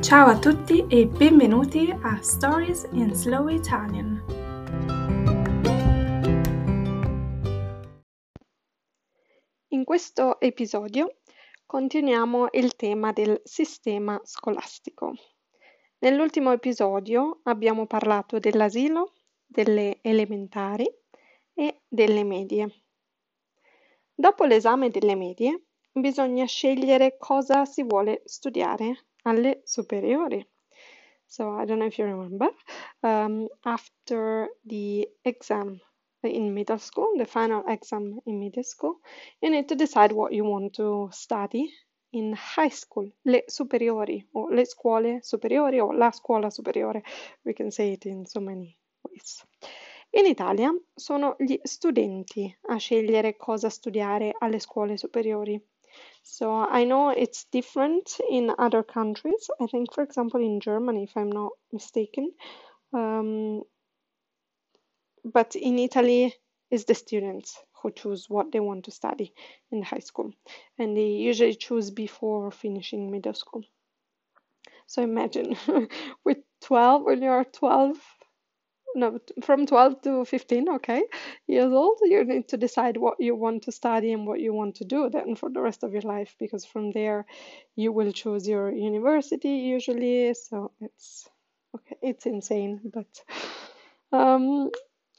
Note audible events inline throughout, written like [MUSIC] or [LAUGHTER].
Ciao a tutti e benvenuti a Stories in Slow Italian. In questo episodio continuiamo il tema del sistema scolastico. Nell'ultimo episodio abbiamo parlato dell'asilo, delle elementari e delle medie. Dopo l'esame delle medie bisogna scegliere cosa si vuole studiare alle superiori. So I don't know if you remember, um, after the exam in middle school, the final exam in middle school, you need to decide what you want to study in high school, le superiori o le scuole superiori o la scuola superiore. We can say it in so many ways. In Italia sono gli studenti a scegliere cosa studiare alle scuole superiori. So I know it's different in other countries. I think, for example, in Germany, if I'm not mistaken. Um, but in Italy, it's the students who choose what they want to study in high school, and they usually choose before finishing middle school. So imagine [LAUGHS] with 12, when you're 12, no, from 12 to 15, okay, years old, you need to decide what you want to study and what you want to do then for the rest of your life, because from there you will choose your university usually. So it's okay, it's insane, but um,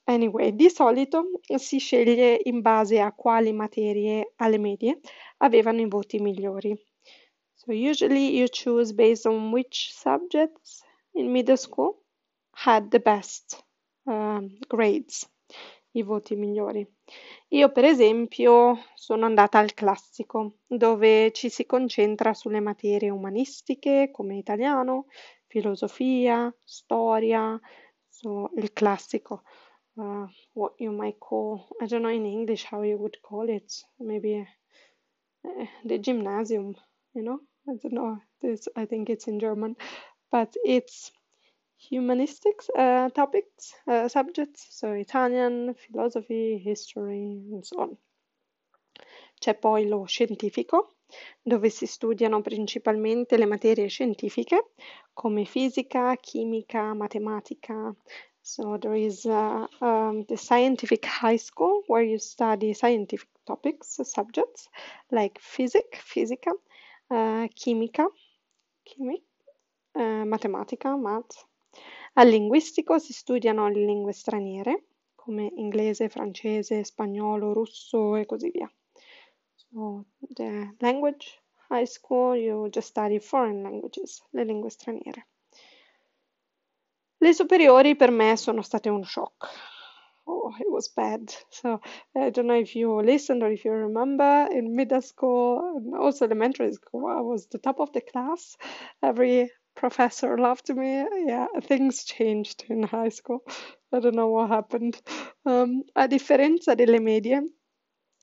anyway, di solito si sceglie in base a quali materie alle medie avevano i voti migliori. So usually you choose based on which subjects in middle school had the best uh, grades, i voti migliori. Io, per esempio, sono andata al classico, dove ci si concentra sulle materie umanistiche come italiano, filosofia, storia, so, il classico. Uh, what you might call, I don't know in English how you would call it, maybe uh, the gymnasium, you know, I don't know, this, I think it's in German, but it's humanistics uh, topics, uh, subjects, so Italian, philosophy, history, and so on. C'è poi lo scientifico, dove si studiano principalmente le materie scientifiche come fisica, chimica, matematica. So there is uh, um, the scientific high school where you study scientific topics, subjects like physics, fisica, uh, chimica, chimic, uh, matematica, math, al linguistico si studiano le lingue straniere come inglese, francese, spagnolo, russo e così via. So, the language high school you just study foreign languages, le lingue straniere. Le superiori per me sono state un shock. Oh, it was bad. So I don't know if you listened or if you remember in middle school and also elementary school, I was the top of the class. Every professor loved me. Yeah, things changed in high school. I don't know what happened. Um, a differenza delle medie,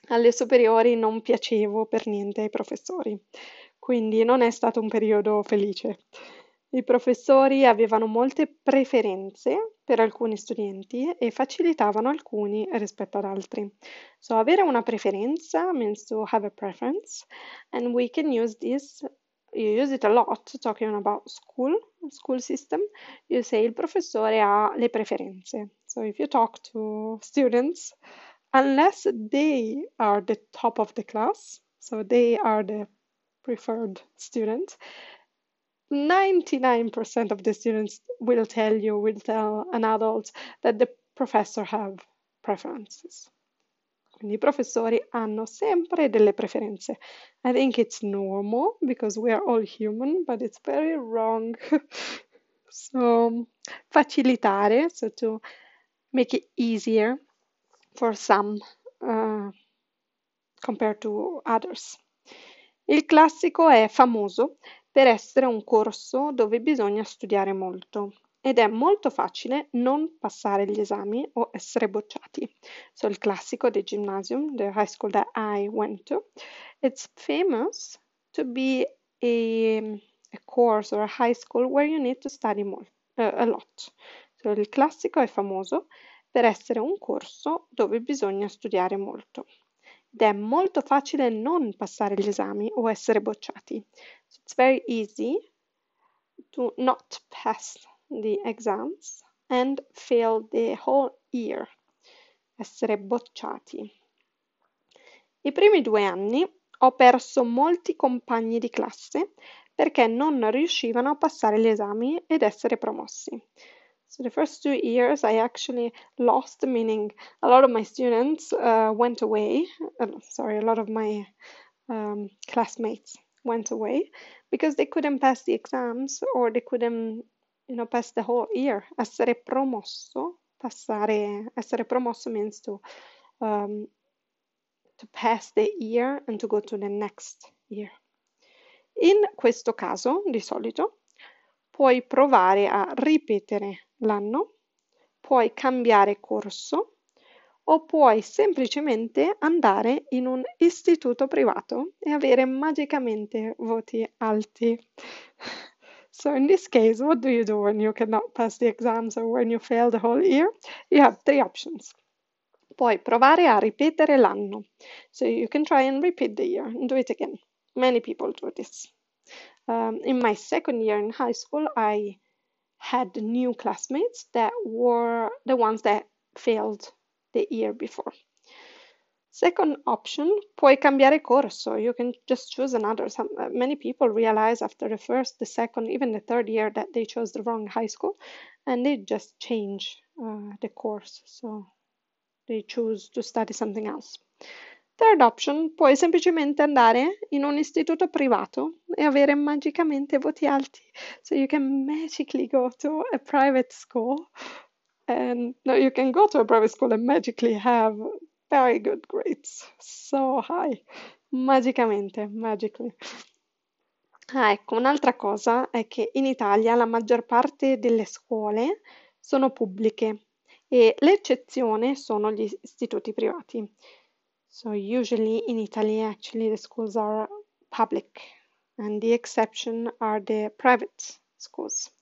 alle superiori non piacevo per niente ai professori, quindi non è stato un periodo felice. I professori avevano molte preferenze per alcuni studenti e facilitavano alcuni rispetto ad altri. So avere una preferenza means to have a preference and we can use this you use it a lot talking about school, school system. You say il professore ha le preferenze. So if you talk to students, unless they are the top of the class, so they are the preferred student, 99% of the students will tell you, will tell an adult that the professor have preferences. Quindi i professori hanno sempre delle preferenze. I think it's normal because we are all human, but it's very wrong. [LAUGHS] so, facilitare, so to make it easier for some uh, compared to others. Il classico è famoso per essere un corso dove bisogna studiare molto ed è molto facile non passare gli esami o essere bocciati. So il classico del gymnasium, the high school that I went to, it's famous to be a, a course or a high school where you need to study more, uh, a lot. So il classico è famoso per essere un corso dove bisogna studiare molto. Ed è molto facile non passare gli esami o essere bocciati. So it's very easy to not pass the exams and fail the whole year, essere bocciati. I primi due anni ho perso molti compagni di classe perché non riuscivano a passare gli esami ed essere promossi. So the first two years I actually lost, meaning a lot of my students uh, went away. Uh, sorry, a lot of my um, classmates went away because they couldn't pass the exams or they couldn't, you know, pass the whole year. Essere promosso, passare, essere promosso means to um, to pass the year and to go to the next year. In questo caso, di solito, puoi provare a ripetere l'anno, puoi cambiare corso o puoi semplicemente andare in un istituto privato e avere magicamente voti alti. So in this case, what do you do when you cannot pass the exams or when you fail the whole year? You have three options. Puoi provare a ripetere l'anno. So you can try and repeat the year and do it again. Many people do this. Um, in my second year in high school, I had new classmates that were the ones that failed the year before. Second option, puoi cambiare corso. You can just choose another. Some, uh, many people realize after the first, the second, even the third year that they chose the wrong high school and they just change uh, the course. So they choose to study something else. Third option, puoi semplicemente andare in un istituto privato e avere magicamente voti alti. So you can magically go to a private school and no, you can go to a private school and magically have very good grades, so high, magicamente, magically. Ah, ecco, un'altra cosa è che in Italia la maggior parte delle scuole sono pubbliche e l'eccezione sono gli istituti privati. So usually in Italy actually the schools are public and the exception are the private schools.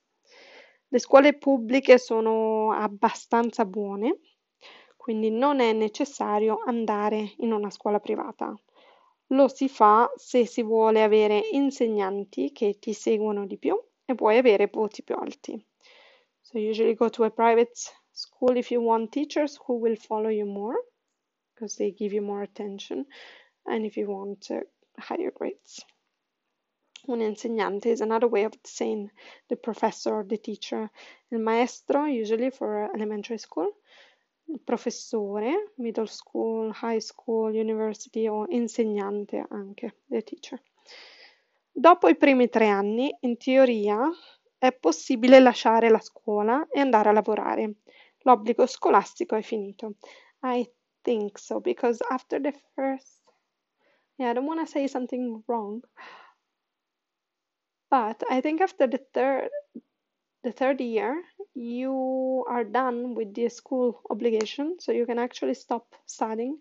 Le scuole pubbliche sono abbastanza buone, quindi non è necessario andare in una scuola privata. Lo si fa se si vuole avere insegnanti che ti seguono di più e puoi avere voti più alti. So usually go to a private school if you want teachers who will follow you more because they give you more attention and if you want uh, higher grades. Un insegnante is another way of saying the professor or the teacher. Il maestro, usually for elementary school, professore, middle school, high school, university o insegnante anche, the teacher. Dopo i primi tre anni, in teoria, è possibile lasciare la scuola e andare a lavorare. L'obbligo scolastico è finito. I think so because after the first, yeah, I don't want to say something wrong, but I think after the third, the third year, you are done with the school obligation, so you can actually stop studying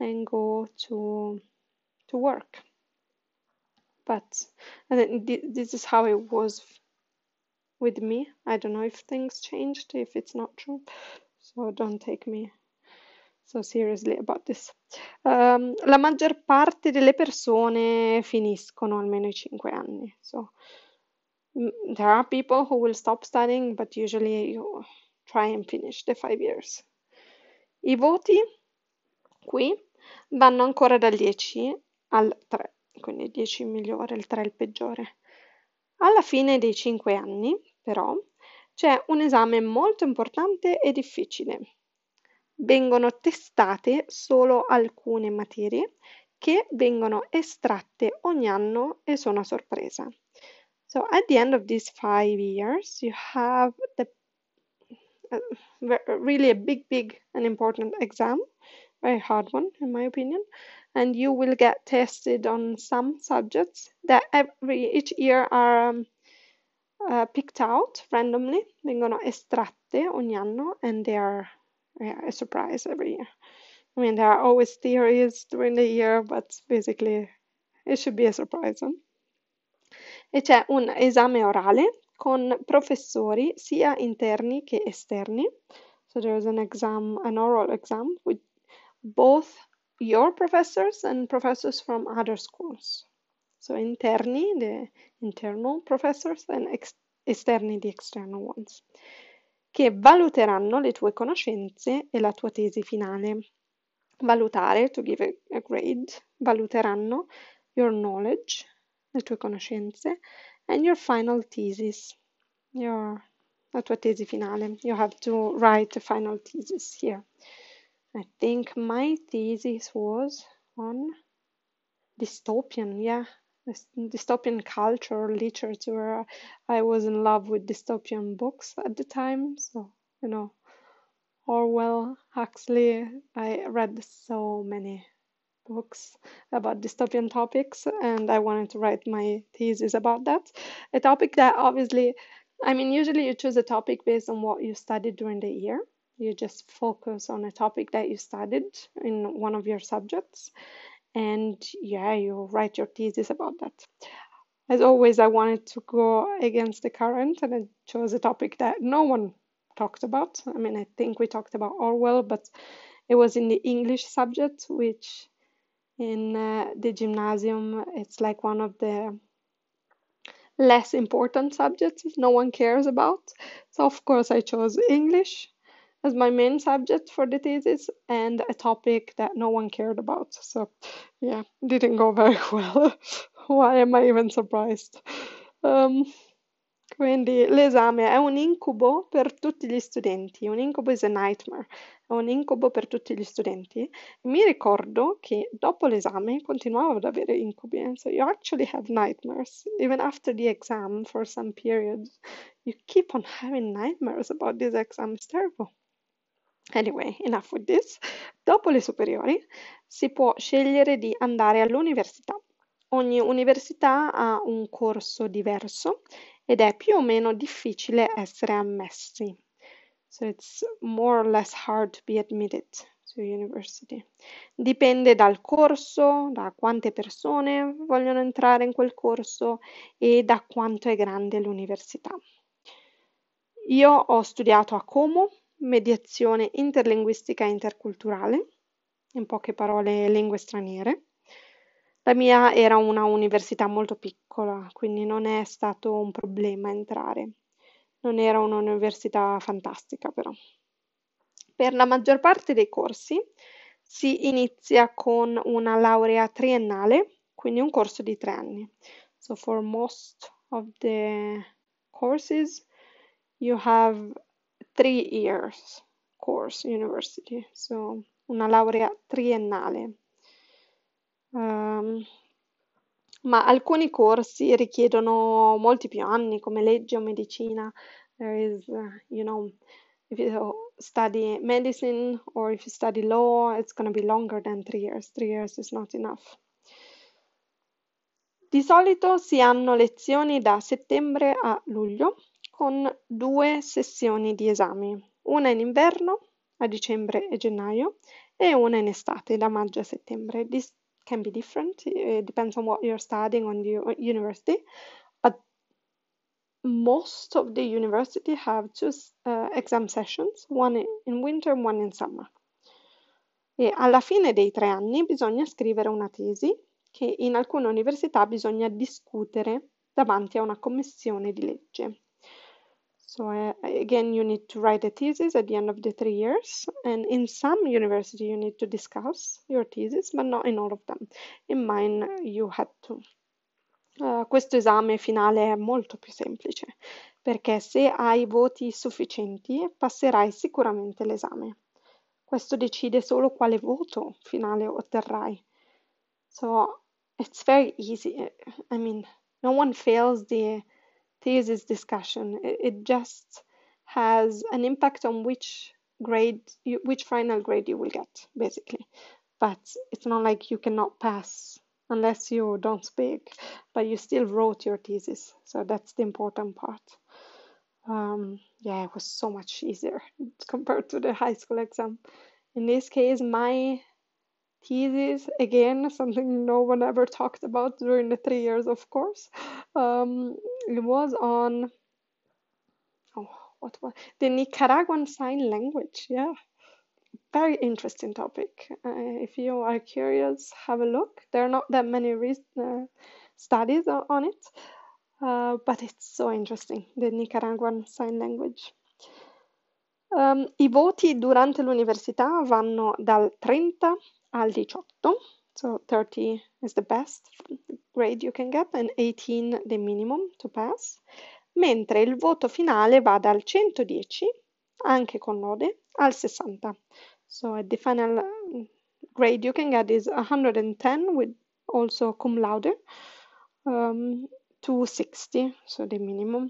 and go to to work. But this is how it was with me. I don't know if things changed, if it's not true. So don't take me so seriously about this. Um, la maggior parte delle persone finiscono almeno i cinque anni. So there are people who will stop studying, but usually you try and finish the five years. I voti qui vanno ancora dal 10 al 3, quindi 10 il migliore, il 3 il peggiore. Alla fine dei 5 anni, però, c'è un esame molto importante e difficile. Vengono testate solo alcune materie che vengono estratte ogni anno e sono a sorpresa. So at the end of these five years, you have the uh, really a big, big and important exam, very hard one in my opinion, and you will get tested on some subjects that every each year are um, uh, picked out randomly, vengono estratte ogni anno, and they are yeah, a surprise every year. I mean, there are always theories during the year, but basically it should be a surprise. Huh? E c'è un esame orale con professori sia interni che esterni. So there is an exam, an oral exam with both your professors and professors from other schools. So interni, the internal professors, and ex esterni di external ones, che valuteranno le tue conoscenze e la tua tesi finale. Valutare, to give a, a grade, valuteranno your knowledge, le tue conoscenze, and your final thesis, your, la tua tesi finale. You have to write a final thesis here. I think my thesis was on dystopian, yeah, dystopian culture, literature. I was in love with dystopian books at the time, so you know, Orwell, Huxley. I read so many books about dystopian topics, and I wanted to write my thesis about that. A topic that obviously, I mean, usually you choose a topic based on what you studied during the year. You just focus on a topic that you studied in one of your subjects, and yeah, you write your thesis about that. As always, I wanted to go against the current, and I chose a topic that no one talked about. I mean, I think we talked about Orwell, but it was in the English subject, which in uh, the gymnasium, it's like one of the less important subjects no one cares about. So, of course, I chose English as my main subject for the thesis and a topic that no one cared about. So, yeah, didn't go very [LAUGHS] well. Why am I even surprised? Um, quindi l'esame è un incubo per tutti gli studenti. Un incubo is a nightmare. È un incubo per tutti gli studenti. Mi ricordo che dopo l'esame continuavo ad avere incubi. So you actually have nightmares. Even after the exam, for some period, you keep on having nightmares about this exam. It's terrible. Anyway, enough with this. Dopo le superiori si può scegliere di andare all'università. Ogni università ha un corso diverso ed è più o meno difficile essere ammessi. So it's more or less hard to be admitted to university. Dipende dal corso, da quante persone vogliono entrare in quel corso e da quanto è grande l'università. Io ho studiato a Como, mediazione interlinguistica e interculturale, in poche parole lingue straniere. La mia era una università molto piccola, quindi non è stato un problema entrare. Non era un'università fantastica, però. Per la maggior parte dei corsi si inizia con una laurea triennale, quindi un corso di tre anni. So for most of the courses you have three years course university, so una laurea triennale. Um, ma alcuni corsi richiedono molti più anni, come legge o medicina. There is, uh, you know, if you study medicine or if you study law, it's going to be longer than three years. Three years is not enough. Di solito si hanno lezioni da settembre a luglio con due sessioni di esami, una in inverno a dicembre e gennaio e una in estate da maggio a settembre. This can be different, it depends on what you're studying on the university, but most of the university have two uh, exam sessions, one in winter and one in summer. E alla fine dei tre anni bisogna scrivere una tesi che in alcune università bisogna discutere davanti a una commissione di legge. So uh, again, you need to write a thesis at the end of the three years, and in some university you need to discuss your thesis, but not in all of them. In mine you had to. Uh, questo esame finale è molto più semplice perché se hai voti sufficienti passerai sicuramente l'esame. Questo decide solo quale voto finale otterrai. So it's very easy. I mean, no one fails the thesis discussion. It, just has an impact on which grade, you, which final grade you will get, basically. But it's not like you cannot pass unless you don't speak, but you still wrote your thesis. So that's the important part. Um, yeah, it was so much easier [LAUGHS] compared to the high school exam. In this case, my thesis again [LAUGHS] something no one ever talked about during the three years of course um, it was on oh what was the nicaraguan sign language yeah. Very interesting topic. Uh, if you are curious have a look. There are not that many re- uh, studies on it uh, but it's so interesting, the Nicaraguan Sign Language. Um, I voti durante l'università vanno dal 30 al 18, so 30 is the best grade you can get and 18 the minimum to pass, mentre il voto finale va dal 110, anche con lode, al 60. So the final grade you can get is 110 with also cum laude um, to 60, so the minimum.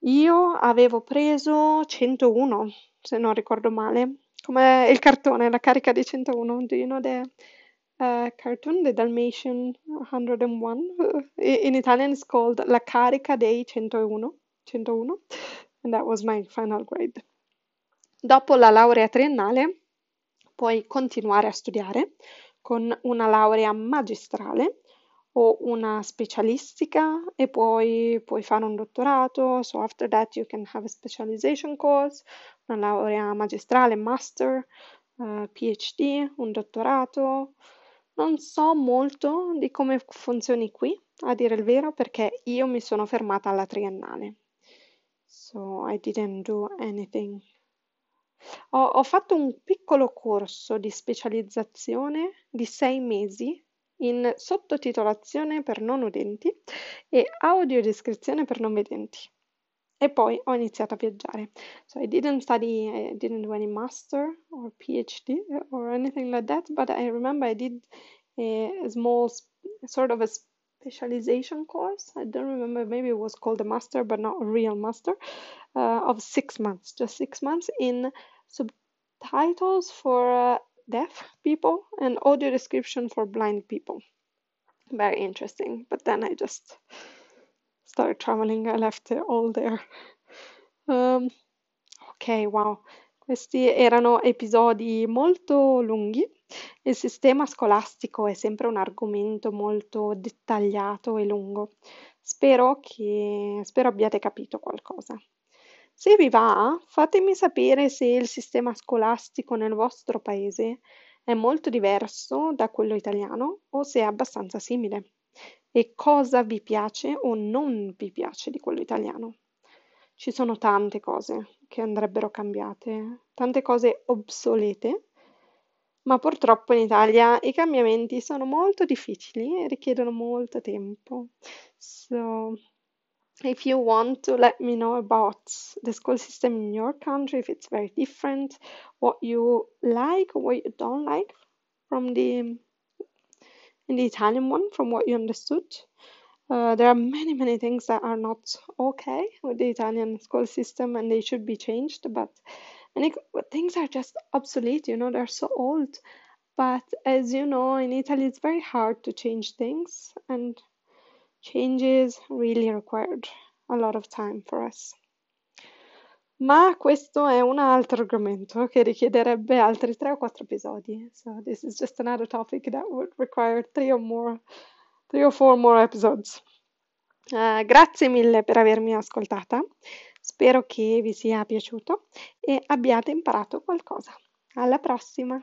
Io avevo preso 101, se non ricordo male, come il cartone, la carica di 101. Do you know the uh, cartoon, the Dalmatian 101? In Italian it's called La carica dei 101, 101, and that was my final grade. Dopo la laurea triennale puoi continuare a studiare con una laurea magistrale o una specialistica e poi puoi fare un dottorato. So after that you can have a specialization course, una laurea magistrale, master, uh, PhD, un dottorato. Non so molto di come funzioni qui, a dire il vero, perché io mi sono fermata alla triennale. So I didn't do anything. Ho, ho fatto un piccolo corso di specializzazione di sei mesi in sottotitolazione per non udenti e audiodescrizione per non vedenti. E poi ho iniziato a viaggiare. So I didn't study, I didn't do any master or PhD or anything like that, but I remember I did a small sort of a specialization course. I don't remember, maybe it was called a master, but not a real master, uh, of six months, just six months in subtitles for uh, deaf people and audio description for blind people. Very interesting. But then I just started traveling, I left it all there. Um, ok, wow. Questi erano episodi molto lunghi. Il sistema scolastico è sempre un argomento molto dettagliato e lungo. Spero che spero abbiate capito qualcosa. Se vi va, fatemi sapere se il sistema scolastico nel vostro paese è molto diverso da quello italiano o se è abbastanza simile e cosa vi piace o non vi piace di quello italiano. Ci sono tante cose che andrebbero cambiate, tante cose obsolete, ma purtroppo in Italia i cambiamenti sono molto difficili e richiedono molto tempo. So, if you want to let me know about the school system in your country, if it's very different, what you like, what you don't like from the in the Italian one, from what you understood. Uh, there are many, many things that are not okay with the Italian school system and they should be changed, but many things are just obsolete, you know, they're so old. But as you know, in Italy, it's very hard to change things, and changes really required a lot of time for us. Ma questo è un altro argomento che richiederebbe altri tre o quattro episodi. So this is just another topic that would require three or more, three or four more episodes. Uh, grazie mille per avermi ascoltata. Spero che vi sia piaciuto e abbiate imparato qualcosa. Alla prossima!